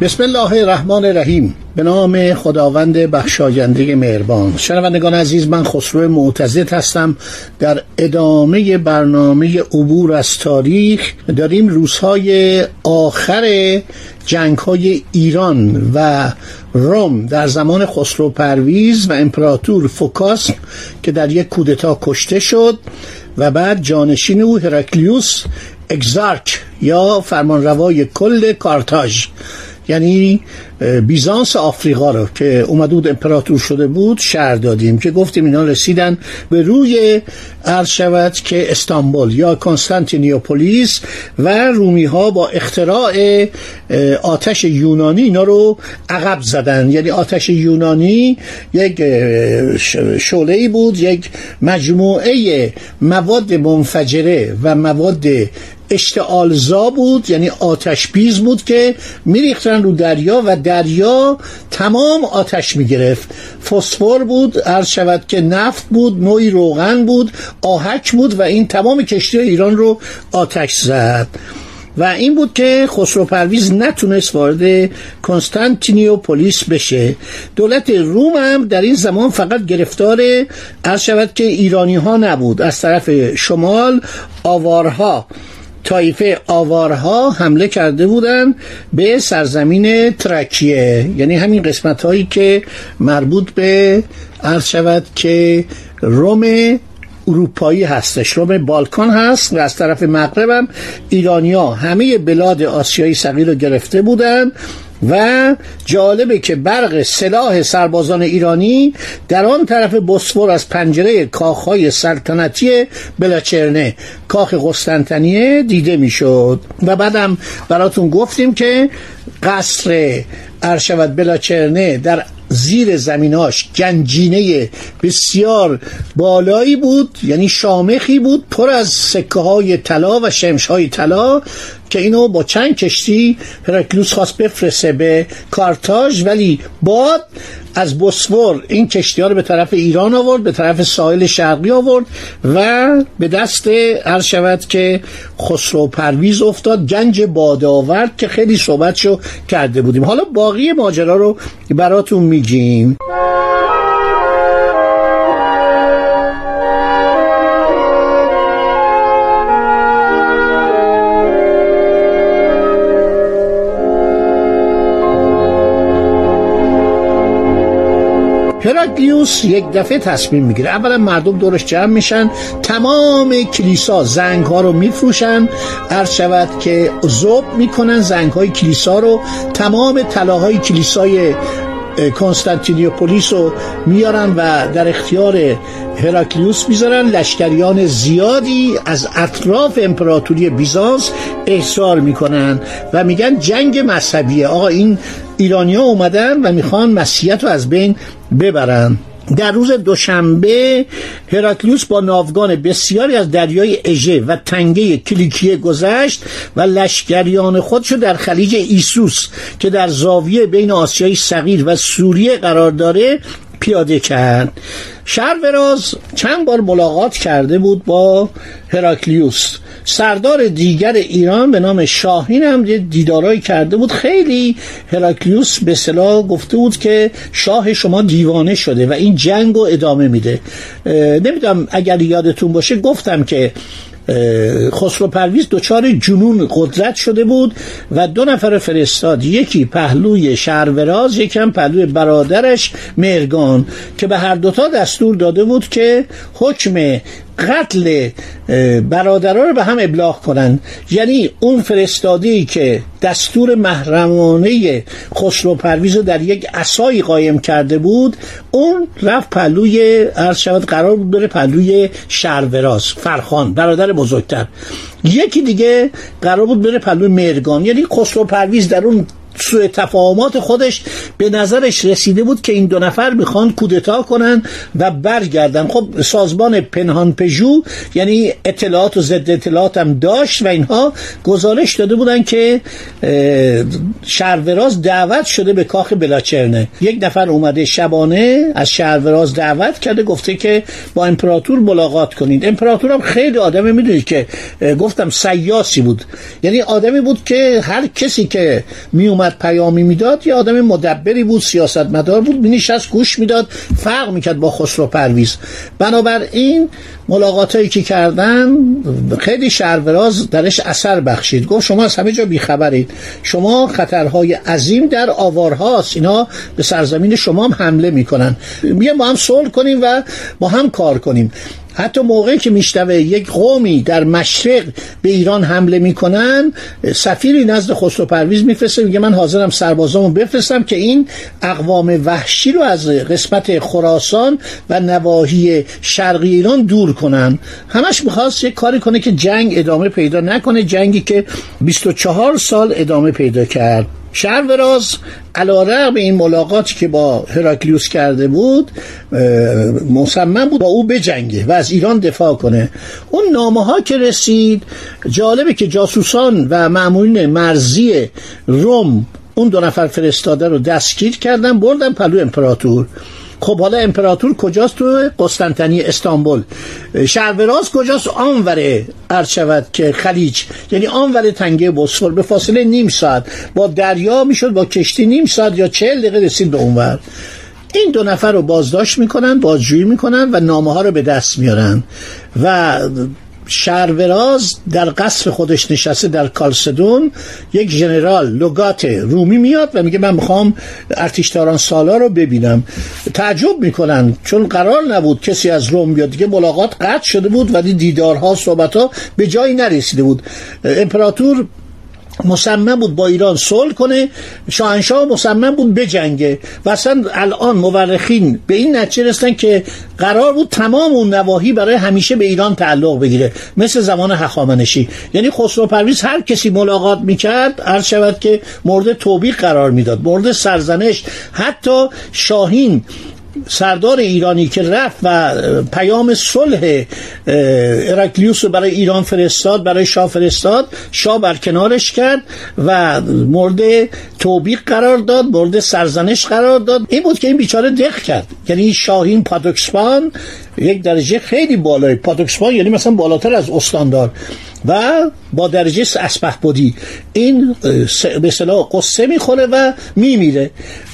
بسم الله الرحمن الرحیم. به نام خداوند بخشاینده مهربان. شنوندگان عزیز من خسرو معتزد هستم. در ادامه برنامه عبور از تاریخ داریم روزهای آخر جنگ های ایران و روم در زمان خسرو پرویز و امپراتور فوکاس که در یک کودتا کشته شد و بعد جانشین او هرکلیوس اگزارک یا فرمانروای کل کارتاژ. یعنی بیزانس آفریقا رو که اومده بود امپراتور شده بود شهر دادیم که گفتیم اینا رسیدن به روی عرض شود که استانبول یا کنستانتینیوپولیس و رومی ها با اختراع آتش یونانی اینا رو عقب زدن. یعنی آتش یونانی یک شعله ای بود یک مجموعه مواد منفجره و مواد اشتعالزا بود یعنی آتش بیز بود که میریختن رو دریا و دریا تمام آتش می‌گرفت. فسفر بود عرض شود که نفت بود نوعی روغن بود آهک بود و این تمام کشتی ایران رو آتش زد. و این بود که خسرو پرویز نتونست وارد پلیس بشه. دولت روم هم در این زمان فقط گرفتار عرض شود که ایرانی ها نبود. از طرف شمال آوارها. تایفه آوارها حمله کرده بودند به سرزمین ترکیه. یعنی همین قسمت هایی که مربوط به عرض شود که روم اروپایی هستش. روم بالکان هست و از طرف مغرب هم ایرانیا همه بلاد آسیایی صغیر رو گرفته بودند و جالبه که برق سلاح سربازان ایرانی در آن طرف بسفور از پنجره کاخهای سلطنتی بلاچرنه کاخ قسطنطنیه دیده می‌شد. و بعدم براتون گفتیم که قصر ارشود بلاچرنه در زیر زمیناش گنجینه بسیار بالایی بود یعنی شامخی بود پر از سکه های طلا و شمش های طلا که اینو با چند کشتی هرکلوس خواست بفرسته به کارتاژ ولی باد از بوسفور این کشتی ها رو به طرف ایران آورد به طرف ساحل شرقی آورد و به دست هر شود که خسرو پرویز افتاد گنج باد آورد که خیلی صحبتشو کرده بودیم. حالا باقی ماجرا رو براتون میگیم. هراکلیوس یک دفعه تصمیم می‌گیره. اولا مردم دورش جمع میشن تمام کلیسا زنگ ها رو میفروشن. عرض شود که زوب می‌کنن زنگ های کلیسا رو تمام طلاهای کلیسای کنستانتینیوپولیس رو میارن و در اختیار هراکلیوس می‌ذارن. لشکریان زیادی از اطراف امپراتوری بیزانس احضار می‌کنن و میگن جنگ مذهبیه. آقا این ایرانیا اومدن و می‌خوان مسیحیت رو از بین ببرن. در روز دوشنبه هراکلیوس با ناوگان بسیاری از دریای اژه و تنگه کلیکیه گذشت و لشکریان خودشو در خلیج ایسوس که در زاویه بین آسیای صغیر و سوریه قرار داره پیاده کرد. شهروراز چند بار ملاقات کرده بود با هراکلیوس. سردار دیگر ایران به نام شاهین هم دیدارایی کرده بود. خیلی هراکلیوس به صلاح گفته بود که شاه شما دیوانه شده و این جنگ رو ادامه میده. نمی‌دونم اگر یادتون باشه گفتم که خسرو پرویز دچار جنون قدرت شده بود و دو نفر فرستاد. یکی پهلوی شهروراز یکم پهلوی برادرش مرگان که به هر دوتا دستور داده بود که حکم قتل برادران رو به هم ابلاغ کنن. یعنی اون فرستادی که دستور محرمانه خسرو پرویز رو در یک اسایی قایم کرده بود اون رفت پلوی عرض شود قرار بود بره پلوی شهروراز فرخان برادر بزرگتر. یکی دیگه قرار بود بره پلوی مرگان یعنی خسرو پرویز در اون سوء تفاهمات خودش به نظرش رسیده بود که این دو نفر می‌خوان کودتا کنن و برگردن. خب سازمان پنهان پژو یعنی اطلاعات و ضد اطلاعات هم داشت و اینها گزارش داده بودن که شهروراز دعوت شده به کاخ بلاچرنه. یک نفر اومده شبانه از شهروراز دعوت کرده گفته که با امپراتور ملاقات کنید. امپراتور هم خیلی آدم می‌دونید که گفتم سیاسی بود. یعنی آدمی بود که هر کسی که می اومد پیامی می‌داد یه آدم مدبری بود سیاستمدار بود مینشست گوش می‌داد فرق می‌کرد با خسرو پرویز. بنابراین ملاقاتایی که کردن خیلی شهروراز درش اثر بخشید. گفت شما از همه جا بیخبرید. شما خطرهای عظیم در آوارهاست. اینا به سرزمین شما هم حمله می‌کنن. بیا با هم صلح کنیم و با هم کار کنیم. حتی موقعی که میشنوه یک قومی در مشرق به ایران حمله می‌کنن سفیری نزد خسرو پرویز میفرسته میگه من حاضرم سربازامو بفرستم که این اقوام وحشی رو از قسمت خراسان و نواحی شرقی ایران دور کنن. همش می‌خواست یک کاری کنه که جنگ ادامه پیدا نکنه جنگی که 24 سال ادامه پیدا کرد. شهروراز علا به این ملاقاتی که با هراکلیوس کرده بود مصمم بود با او بجنگه و از ایران دفاع کنه. اون نامه ها که رسید جالبه که جاسوسان و معمولین مرزی روم اون دو نفر فرستاده رو دستگیر کردن بردن پلو امپراتور. خب حالا امپراتور کجاست تو قسطنطنیه استانبول. شهروراز کجاست؟ آنوره عرض شود که خلیج. یعنی آنور تنگه بسفور به فاصله نیم ساعت. با دریا می‌شد با کشتی نیم ساعت یا چهل دقیقه رسید به اونور این دو نفر رو بازداشت می‌کنن بازجویی می‌کنن و نامه ها رو به دست میارن. و شهروراز در قصر خودش نشسته در کالسدون یک ژنرال لوگات رومی میاد و میگه من می‌خوام ارتشداران سالا رو ببینم. تعجب می‌کنن چون قرار نبود کسی از روم بیاد. دیگه ملاقات قطع شده بود ولی دیدارها صحبتها به جایی نرسیده بود. امپراتور مصمم بود با ایران صلح کنه شاهنشاه مصمم بود بجنگه و اصلا الان مورخین به این نتیجه رسیدن که قرار بود تمام اون نواحی برای همیشه به ایران تعلق بگیره مثل زمان هخامنشی. یعنی خسرو پرویز هر کسی ملاقات می‌کرد عرض شود که مورد توبیق قرار می‌داد مورد سرزنش. حتی شاهین سردار ایرانی که رفت و پیام صلح اراکلیوس رو برای ایران فرستاد برای شاه فرستاد شاه برکنارش کرد و مورد توبیق قرار داد مورد سرزنش قرار داد. این بود که این بیچاره دق کرد. یعنی شاهین پادوکسپان یک درجه خیلی بالای. پادوکسپان یعنی مثلا بالاتر از استاندار. و با درجه اسپه بودی. این به صلاح قصه می‌خوره و میمیره.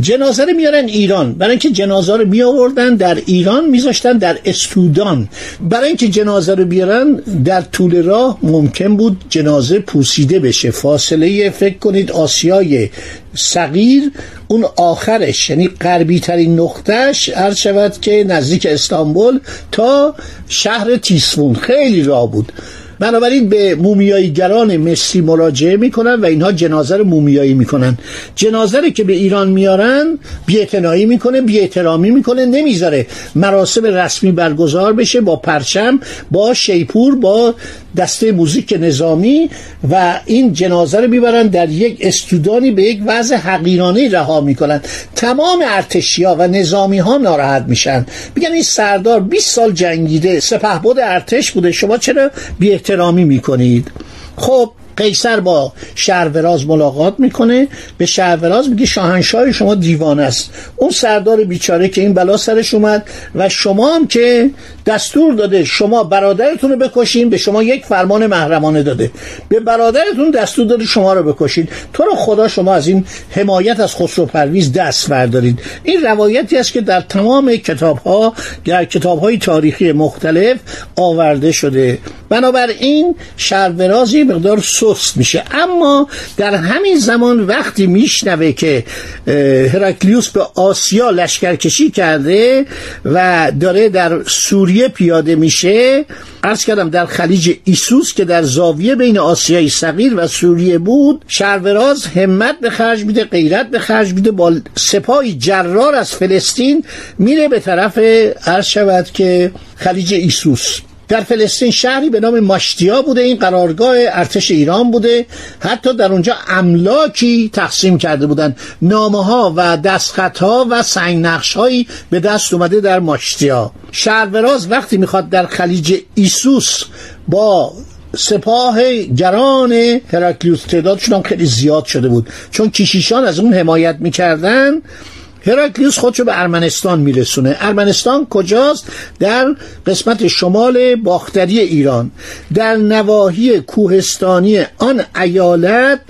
جنازه رو میارن ایران. برای اینکه جنازه رو می آوردن در ایران میذاشتن در استودان. برای اینکه جنازه رو بیارن در طول راه ممکن بود جنازه پوسیده بشه. فاصله فکر کنید آسیای صغیر. اون آخرش یعنی غربی ترین نقطهش عرض شود که نزدیک استانبول تا شهر تیسفون. خیلی راه بود. بنابراین به مومیاییگران مصری مراجعه می‌کنن و اینها جنازه رو مومیایی می‌کنن. جنازه رو که به ایران میارن بیاعتنایی می‌کنه بیاحترامی می‌کنه نمی‌ذاره. مراسم رسمی برگزار بشه با پرچم با شیپور با دسته موزیک نظامی و این جنازه رو می‌برن در یک استودانی به یک وضع حقیرانه رها می‌کنن. تمام ارتشیا و نظامی ها ناراحت میشن. میگن این سردار 20 سال جنگیده سپهبد ارتش بوده شما چرا بی احترامی می‌کنید؟ خب قیصر با شهروراز ملاقات می‌کنه. به شهروراز میگه شاهنشاه شما دیوان است. اون سردار بیچاره که این بلا سرش اومد و شما هم که دستور داده شما برادرتون رو بکشین به شما یک فرمان محرمانه داده. به برادرتون دستور داده شما رو بکشین. تو رو خدا شما از این حمایت از خسرو پرویز دست بردارید این روایتی است که در تمام کتاب ها در کتاب های تاریخی مختلف آورده شده. بنابراین شهروراز مقدار سست میشه. اما در همین زمان وقتی میشنوه که هراکلیوس به آسیا لشکرکشی کرده و داره در سوریه پیاده میشه عرض کردم در خلیج ایسوس که در زاویه بین آسیای صغیر و سوریه بود شروراز همت به خرج میده غیرت به خرج میده با سپاهی جرار از فلسطین میره به طرف عرض شود که خلیج ایسوس. در فلسطین شهری به نام ماشتیا بوده. این قرارگاه ارتش ایران بوده. حتی در اونجا املاکی تقسیم کرده بودند نامه ها و دستخط ها و سنگ نقش هایی به دست اومده در ماشتیا. شهروراز وقتی می‌خواد در خلیج ایسوس با سپاه گران هراکلیوس تعدادشون هم خیلی زیاد شده بود. چون کشیشان از اون حمایت می‌کردن هراکلیوس خودشو به ارمنستان میرسونه. ارمنستان کجاست؟ در قسمت شمال باختری ایران. در نواحی کوهستانی آن ایالت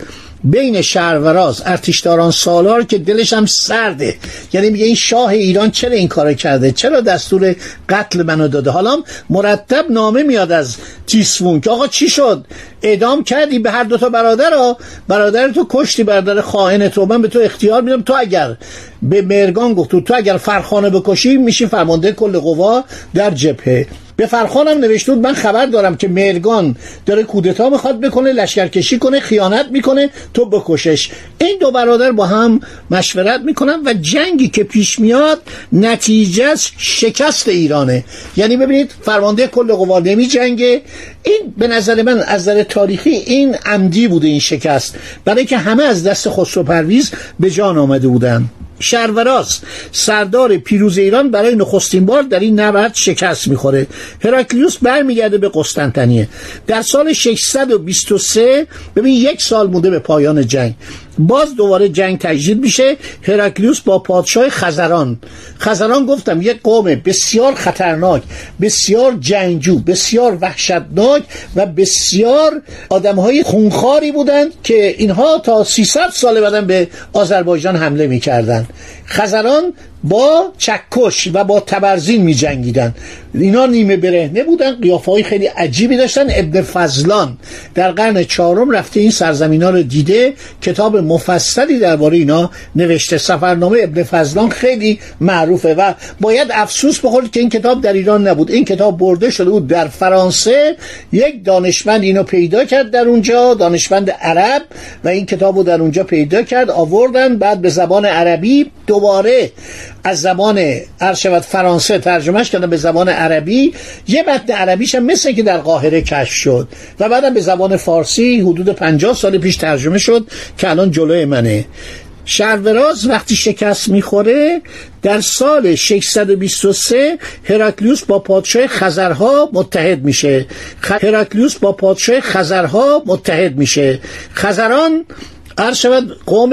بین شهروراز ارتشداران سالار که دلش هم سرده. یعنی میگه این شاه ایران چرا این کار کرده؟ چرا دستور قتل منو داده؟ حالا مرتب نامه میاد از تیسفون که آقا چی شد؟ اعدام کردی به هر دوتا برادر ها. برادر تو کشتی برادر خائن تو. من به تو اختیار میدم. تو اگر به مرگان گفت تو اگر فرخانه بکشی میشی فرمانده کل قوا در جبهه. به فرخانم نوشته بود من خبر دارم که مرگان داره کودتا می‌خواد بکنه لشکرکشی کنه خیانت می‌کنه تو بکشش. این دو برادر با هم مشورت می‌کنن و جنگی که پیش میاد نتیجه شکست ایرانه. یعنی ببینید فرمانده کل قوا نمی جنگه این به نظر من از نظر تاریخی این عمدی بوده این شکست. برای که همه از دست خسرو پرویز به جان آمده بودن. شروراز سردار پیروز ایران برای نخستین بار در این نبرد شکست می‌خوره. هراکلیوس برمیگرده به قسطنطنیه. در سال 623 ببین یک سال مونده به پایان جنگ. باز دوباره جنگ تجدید میشه. هراکلیوس با پادشاه خزران. خزران گفتم یک قوم بسیار خطرناک بسیار جنگجو بسیار وحشتناک و بسیار آدمهای خونخاری بودند که اینها تا 300 سال بعدن به آذربایجان حمله می‌کردند. خزران با چکش و با تبرزین می جنگیدن اینا نیمه برهنه بودن قیافه های خیلی عجیبی داشتن. ابن فضلان در قرن چهارم رفته این سرزمین ها رو دیده. کتاب مفصلی درباره اینا نوشته. سفرنامه ابن فضلان خیلی معروفه و باید افسوس بخورد که این کتاب در ایران نبود. این کتاب برده شده بود در فرانسه. یک دانشمند اینو پیدا کرد در اونجا دانشمند عرب و این کتاب رو در اونجا پیدا کرد آوردن. بعد به زبان عربی دوباره از زبان ارشود فرانسه ترجمهش کردن به زبان عربی. یه متن عربیش هم مثل که در قاهره کشف شد و بعدم به زبان فارسی حدود 50 سال پیش ترجمه شد که الان جلوی منه. شروراز وقتی شکست می‌خوره در سال 623 هراکلیوس با پادشاه خزرها متحد میشه. هراکلیوس با پادشاه خزرها متحد میشه. خزران عرض شود قوم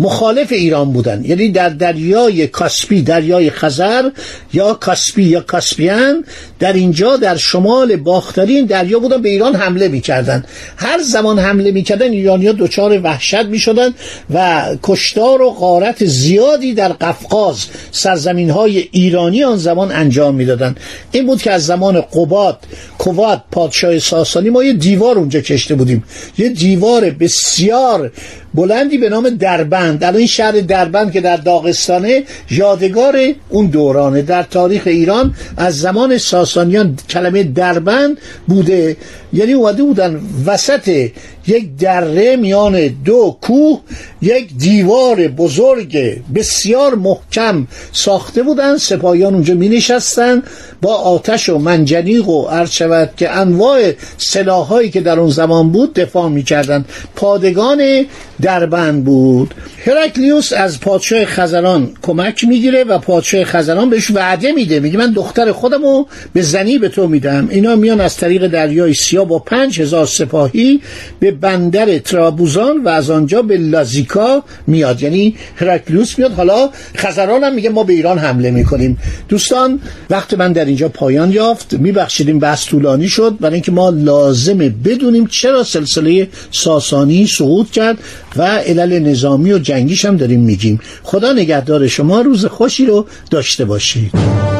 مخالف ایران بودن. یعنی در دریای کاسپی دریای خزر یا کاسپی یا کاسپیان در اینجا در شمال باختری دریا بودن به ایران حمله می‌کردن. هر زمان حمله می‌کردن ایرانیا دچار وحشت می‌شدن و کشتار و غارت زیادی در قفقاز سرزمین های ایرانی آن زمان انجام می‌دادن. این بود که از زمان قباد کوات پادشاه ساسانی ما یه دیوار اونجا کشته بودیم. یه دیوار بسیار بلندی به نام دربند. الان این شهر دربند که در داغستانه یادگار اون دورانه. در تاریخ ایران از زمان ساسانیان کلمه دربند بوده. یعنی اومده بودن وسط یک دره میان دو کوه یک دیوار بزرگ بسیار محکم ساخته بودن سپاهیان اونجا می نشستن با آتش و منجنیق و شود که انواع سلاحهایی که در اون زمان بود دفاع می کردن پادگان دربند بود. هرکلیوس از پادشاه خزران کمک می‌گیره و پادشاه خزران بهش وعده میده. میگه من دختر خودمو به زنی به تو میدم. اینا میان از طریق دریای سیاه با پنج هزار سپاهی به بندر ترابوزان و از آنجا به لازیکا میاد. یعنی هرکلیوس میاد. حالا خزران هم میگه ما به ایران حمله می‌کنیم. دوستان وقت من در اینجا پایان یافت. میبخشیدیم بحث طولانی شد. برای اینکه ما لازمه بدونیم چرا سلسله ساسانی سقوط کرد و علل نظامی و جنگیش هم داریم میگیم. خدا نگهدار شما. روز خوشی رو داشته باشید.